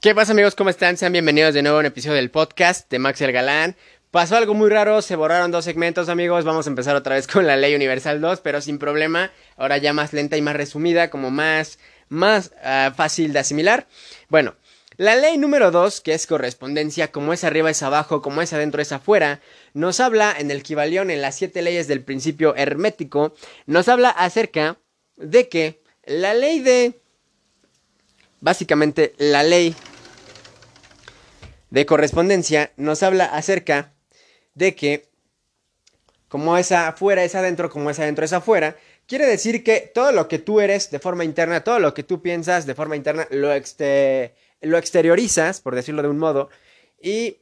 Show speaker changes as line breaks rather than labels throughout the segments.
¿Qué pasa amigos? ¿Cómo están? Sean bienvenidos de nuevo a un episodio del podcast de Max el Galán. Pasó algo muy raro, se borraron dos segmentos amigos, vamos a empezar otra vez con la ley universal 2, pero sin problema, ahora ya más lenta y más resumida, como más, más ah, fácil de asimilar. Bueno, la ley número 2, que es correspondencia, como es arriba es abajo, como es adentro es afuera, nos habla en el Kibalión, en las siete leyes del principio hermético, nos habla acerca de que la ley de... Básicamente la ley de correspondencia nos habla acerca de que como es afuera es adentro, como es adentro es afuera, quiere decir que todo lo que tú eres de forma interna, todo lo que tú piensas de forma interna, lo, lo exteriorizas, por decirlo de un modo, y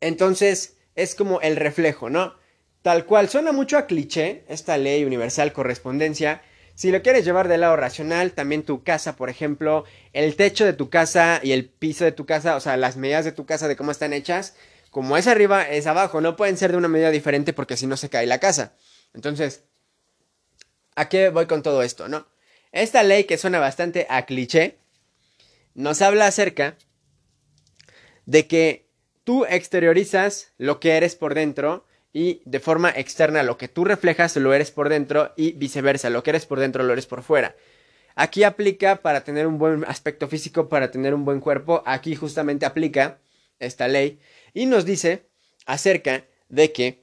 entonces es como el reflejo, ¿no? Tal cual, suena mucho a cliché esta ley universal correspondencia, si lo quieres llevar del lado racional, también tu casa, por ejemplo, el techo de tu casa y el piso de tu casa, o sea, las medidas de tu casa de cómo están hechas, como es arriba, es abajo, no pueden ser de una medida diferente porque si no se cae la casa. Entonces, ¿a qué voy con todo esto, no? Esta ley que suena bastante a cliché, nos habla acerca de que tú exteriorizas lo que eres por dentro y de forma externa lo que tú reflejas lo eres por dentro y viceversa, lo que eres por dentro lo eres por fuera. Aquí aplica para tener un buen aspecto físico, para tener un buen cuerpo, aquí justamente aplica esta ley y nos dice acerca de que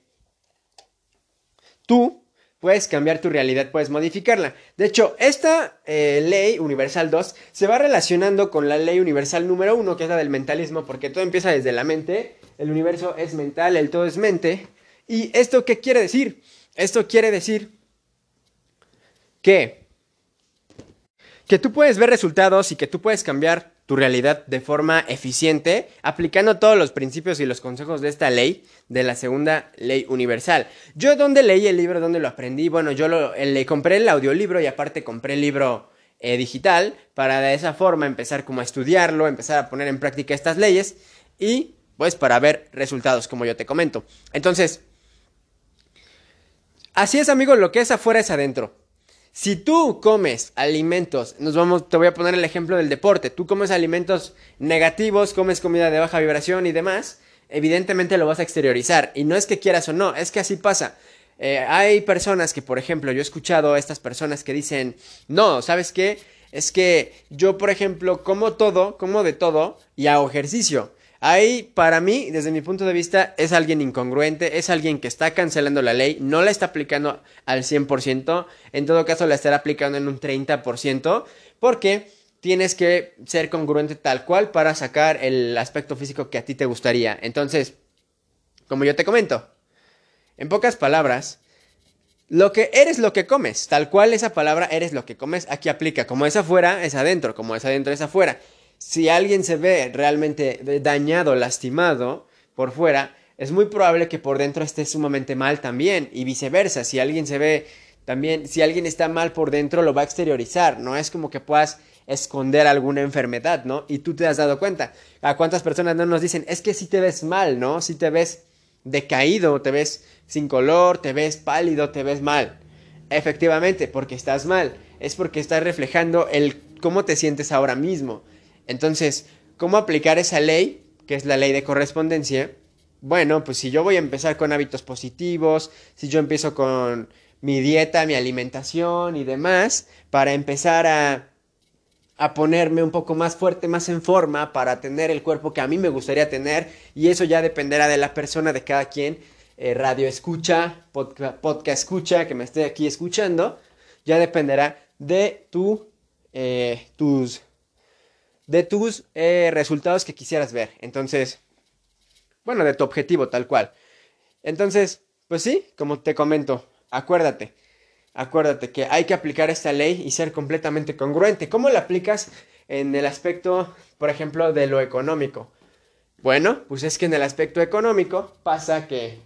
tú puedes cambiar tu realidad, puedes modificarla. De hecho, esta eh, ley universal 2 se va relacionando con la ley universal número 1, que es la del mentalismo, porque todo empieza desde la mente, el universo es mental, el todo es mente, ¿Y esto qué quiere decir? Esto quiere decir que, que tú puedes ver resultados y que tú puedes cambiar tu realidad de forma eficiente aplicando todos los principios y los consejos de esta ley, de la segunda ley universal. Yo dónde leí el libro, dónde lo aprendí, bueno, yo lo, le compré el audiolibro y aparte compré el libro eh, digital para de esa forma empezar como a estudiarlo, empezar a poner en práctica estas leyes y pues para ver resultados como yo te comento. Entonces, Así es, amigos, lo que es afuera es adentro. Si tú comes alimentos, nos vamos, te voy a poner el ejemplo del deporte, tú comes alimentos negativos, comes comida de baja vibración y demás, evidentemente lo vas a exteriorizar. Y no es que quieras o no, es que así pasa. Eh, hay personas que, por ejemplo, yo he escuchado a estas personas que dicen, no, ¿sabes qué? Es que yo, por ejemplo, como todo, como de todo y hago ejercicio. Ahí, para mí, desde mi punto de vista, es alguien incongruente, es alguien que está cancelando la ley, no la está aplicando al 100%, en todo caso la estará aplicando en un 30%, porque tienes que ser congruente tal cual para sacar el aspecto físico que a ti te gustaría. Entonces, como yo te comento, en pocas palabras, lo que eres lo que comes, tal cual esa palabra eres lo que comes, aquí aplica, como es afuera, es adentro, como es adentro, es afuera si alguien se ve realmente dañado, lastimado por fuera, es muy probable que por dentro esté sumamente mal también y viceversa. Si alguien se ve también, si alguien está mal por dentro, lo va a exteriorizar. No es como que puedas esconder alguna enfermedad, ¿no? Y tú te has dado cuenta. ¿A cuántas personas no nos dicen, es que si te ves mal, ¿no? Si te ves decaído, te ves sin color, te ves pálido, te ves mal. Efectivamente, porque estás mal. Es porque estás reflejando el cómo te sientes ahora mismo. Entonces, ¿cómo aplicar esa ley, que es la ley de correspondencia? Bueno, pues si yo voy a empezar con hábitos positivos, si yo empiezo con mi dieta, mi alimentación y demás, para empezar a, ponerme un poco más fuerte, más en forma, para tener el cuerpo que a mí me gustaría tener, y eso ya dependerá de la persona, de cada quien, eh, radio escucha, podcast escucha, que me esté aquí escuchando, ya dependerá de tu, eh, tus de tus eh, resultados que quisieras ver. Entonces, bueno, de tu objetivo tal cual. Entonces, pues sí, como te comento, acuérdate, acuérdate que hay que aplicar esta ley y ser completamente congruente. ¿Cómo la aplicas en el aspecto, por ejemplo, de lo económico? Bueno, pues es que en el aspecto económico pasa que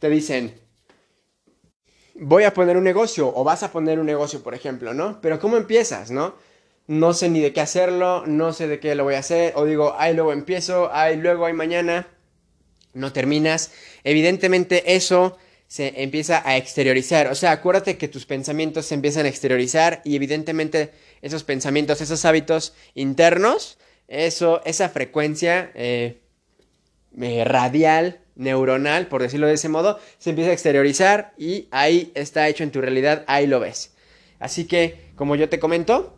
te dicen, voy a poner un negocio o vas a poner un negocio, por ejemplo, ¿no? Pero ¿cómo empiezas, no? No sé ni de qué hacerlo, no sé de qué lo voy a hacer, o digo, ay, luego empiezo, ay, luego, ay, mañana, no terminas. Evidentemente eso se empieza a exteriorizar, o sea, acuérdate que tus pensamientos se empiezan a exteriorizar y evidentemente esos pensamientos, esos hábitos internos eso, esa frecuencia eh, eh, radial, neuronal, por decirlo de ese modo, se empieza a exteriorizar y ahí está hecho en tu realidad, ahí lo ves. Así que, como yo te comento,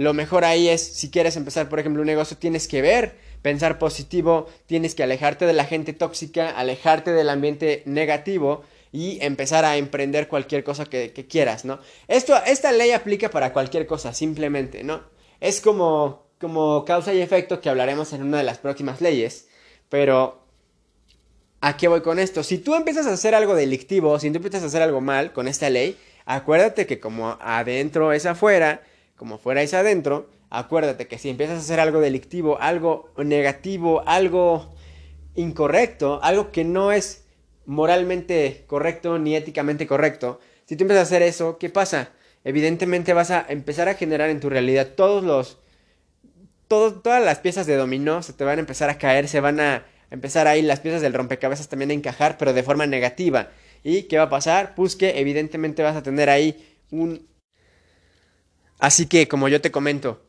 lo mejor ahí es, si quieres empezar, por ejemplo, un negocio, tienes que ver, pensar positivo, tienes que alejarte de la gente tóxica, alejarte del ambiente negativo y empezar a emprender cualquier cosa que, quieras, ¿no? Esto, esta ley aplica para cualquier cosa, simplemente, ¿no? Es como, como causa y efecto que hablaremos en una de las próximas leyes, pero ¿a qué voy con esto? Si tú empiezas a hacer algo delictivo, si tú empiezas a hacer algo mal con esta ley, acuérdate que como adentro es afuera, como fuera es adentro, acuérdate que si empiezas a hacer algo delictivo, algo negativo, algo incorrecto, algo que no es moralmente correcto ni éticamente correcto, si tú empiezas a hacer eso, ¿qué pasa? Evidentemente vas a empezar a generar en tu realidad todos los... todas las piezas de dominó se te van a empezar a caer, se van a empezar ahí las piezas del rompecabezas también a encajar, pero de forma negativa. ¿Y qué va a pasar? Pues que evidentemente vas a tener ahí un... Así que, como yo te comento,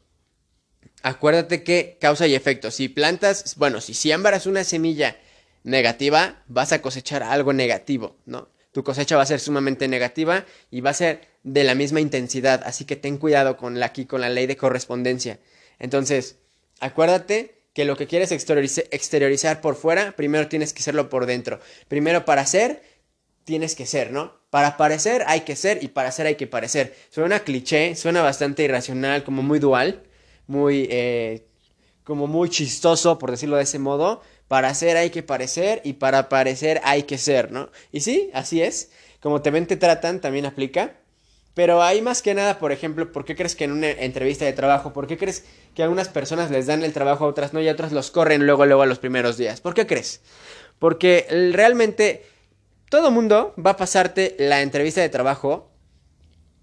acuérdate que causa y efecto. Si plantas, bueno, si siembras una semilla negativa, vas a cosechar algo negativo, ¿no? Tu cosecha va a ser sumamente negativa y va a ser de la misma intensidad, así que ten cuidado con la, aquí con la ley de correspondencia. Entonces, acuérdate que lo que quieres exteriorizar por fuera, primero tienes que hacerlo por dentro. Primero para ser, tienes que ser, ¿no? Para parecer hay que ser y para ser hay que parecer. Suena cliché, suena bastante irracional, como muy dual, muy, eh, como muy chistoso, por decirlo de ese modo, para ser hay que parecer y para parecer hay que ser, ¿no? Y sí, así es. Como te ven, te tratan, también aplica. Pero hay más que nada, por ejemplo, ¿por qué crees que en una entrevista de trabajo, por qué crees que a algunas personas les dan el trabajo, a otras no, y a otras los corren luego, luego a los primeros días? ¿Por qué crees? Porque realmente todo mundo va a pasarte la entrevista de trabajo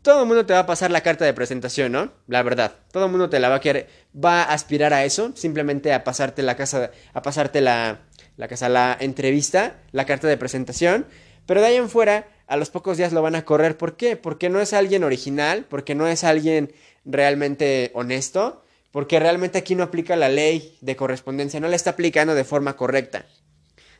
todo mundo te va a pasar la carta de presentación, ¿no? La verdad. Todo mundo te la va a querer, va a aspirar a eso, simplemente a pasarte la casa, a pasarte la, la casa, la entrevista, la carta de presentación. Pero de ahí en fuera, a los pocos días lo van a correr. ¿Por qué? Porque no es alguien original, porque no es alguien realmente honesto, porque realmente aquí no aplica la ley de correspondencia, no la está aplicando de forma correcta.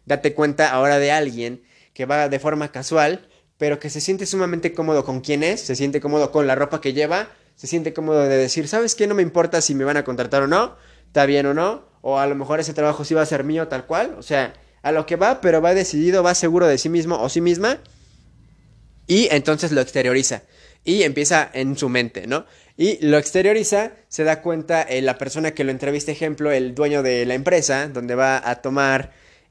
Date cuenta ahora de alguien que va de forma casual pero que se siente sumamente cómodo con quién es, se siente cómodo con la ropa que lleva, se siente cómodo de decir, ¿sabes qué? No me importa si me van a contratar o no, está bien o no, o a lo mejor ese trabajo sí va a ser mío tal cual, o sea, a lo que va, pero va decidido, va seguro de sí mismo o sí misma, y entonces lo exterioriza. Y empieza en su mente, ¿no? Y lo exterioriza, se da cuenta eh, la persona que lo entrevista, ejemplo, el dueño de la empresa, donde va a tomar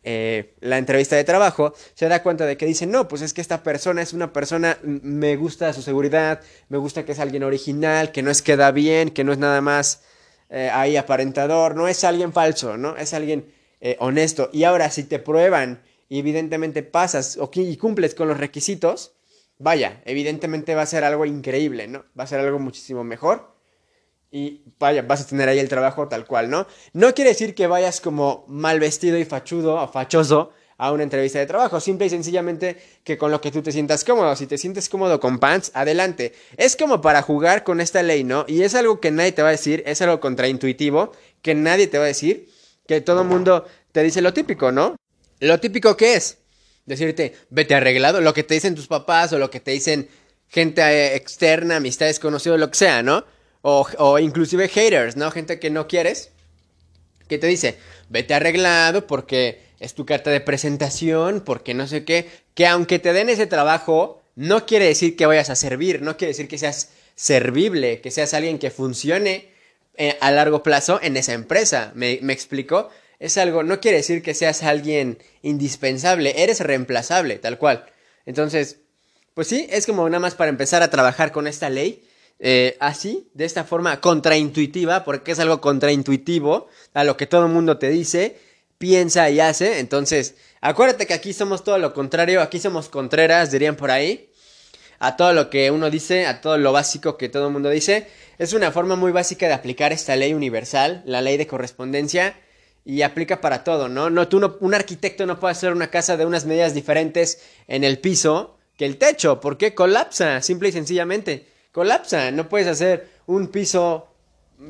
eh, la entrevista de trabajo, se da cuenta de que dice, no, pues es que esta persona es una persona, me gusta su seguridad, me gusta que es alguien original, que no es queda bien, que no es nada más eh, ahí aparentador, no es alguien falso, ¿no? Es alguien eh, honesto. Y ahora, si te prueban y evidentemente pasas y cumples con los requisitos, vaya, evidentemente va a ser algo increíble, ¿no? Va a ser algo muchísimo mejor y vaya, vas a tener ahí el trabajo tal cual, ¿no? No quiere decir que vayas como mal vestido y fachudo o fachoso a una entrevista de trabajo, simple y sencillamente que con lo que tú te sientas cómodo, si te sientes cómodo con pants, adelante. Es como para jugar con esta ley, ¿no? Y es algo que nadie te va a decir, es algo contraintuitivo, que nadie te va a decir, que todo el mundo te dice lo típico, ¿no? Lo típico que es decirte, vete arreglado, lo que te dicen tus papás o lo que te dicen gente eh, externa, amistades conocidos, lo que sea, ¿no? O, inclusive haters, ¿no? Gente que no quieres. Que te dice, vete arreglado porque es tu carta de presentación, porque no sé qué. Que aunque te den ese trabajo, no quiere decir que vayas a servir, no quiere decir que seas servible, que seas alguien que funcione eh, a largo plazo en esa empresa. ¿Me, ¿Me explico? Es algo, no quiere decir que seas alguien indispensable, eres reemplazable, tal cual. Entonces, pues sí, es como nada más para empezar a trabajar con esta ley eh, así, de esta forma contraintuitiva, porque es algo contraintuitivo a lo que todo el mundo te dice, piensa y hace. Entonces, acuérdate que aquí somos todo lo contrario, aquí somos contreras, dirían por ahí. A todo lo que uno dice, a todo lo básico que todo el mundo dice. Es una forma muy básica de aplicar esta ley universal, la ley de correspondencia, y aplica para todo, ¿no? no tú no, un arquitecto no puede hacer una casa de unas medidas diferentes en el piso que el techo, porque colapsa, simple y sencillamente colapsa. No puedes hacer un piso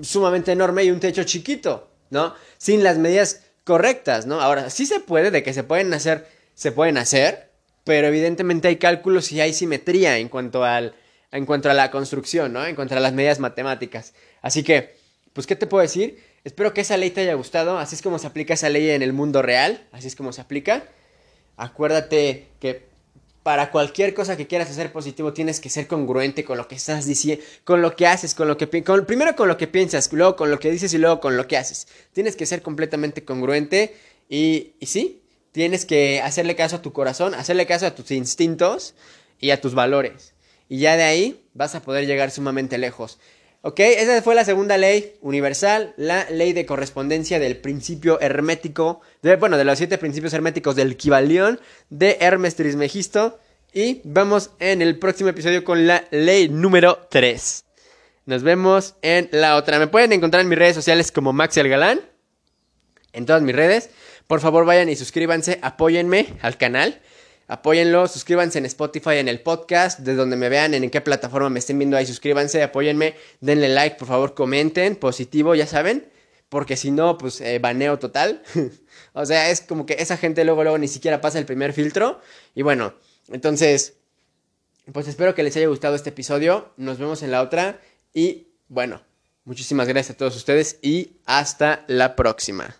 sumamente enorme y un techo chiquito. ¿no? Sin las medidas correctas, ¿no? Ahora, sí se puede, de que se pueden hacer, se pueden hacer, pero evidentemente hay cálculos y hay simetría en cuanto al, en cuanto a la construcción, ¿no? En cuanto a las medidas matemáticas. Así que, pues, ¿qué te puedo decir? Espero que esa ley te haya gustado. Así es como se aplica esa ley en el mundo real. Así es como se aplica. Acuérdate que para cualquier cosa que quieras hacer positivo tienes que ser congruente con lo que estás diciendo, con lo que haces, con lo que primero con lo que piensas, luego con lo que dices y luego con lo que haces. Tienes que ser completamente congruente y, y sí, tienes que hacerle caso a tu corazón, hacerle caso a tus instintos y a tus valores. Y ya de ahí vas a poder llegar sumamente lejos. ¿Ok? Esa fue la segunda ley universal, la ley de correspondencia del principio hermético, bueno, de los siete principios herméticos del Kibalión de Hermes Trismegisto. Y vamos en el próximo episodio con la ley número 3. Nos vemos en la otra. Me pueden encontrar en mis redes sociales como Max el Galán. En todas mis redes. Por favor vayan y suscríbanse, apóyenme al canal. Apóyenlo, suscríbanse en Spotify, en el podcast, de donde me vean, en qué plataforma me estén viendo ahí, suscríbanse, apóyenme, denle like, por favor, comenten, positivo, ya saben, porque si no, pues eh, baneo total. o sea, es como que esa gente luego, luego ni siquiera pasa el primer filtro. Y bueno, entonces, pues espero que les haya gustado este episodio, nos vemos en la otra y bueno, muchísimas gracias a todos ustedes y hasta la próxima.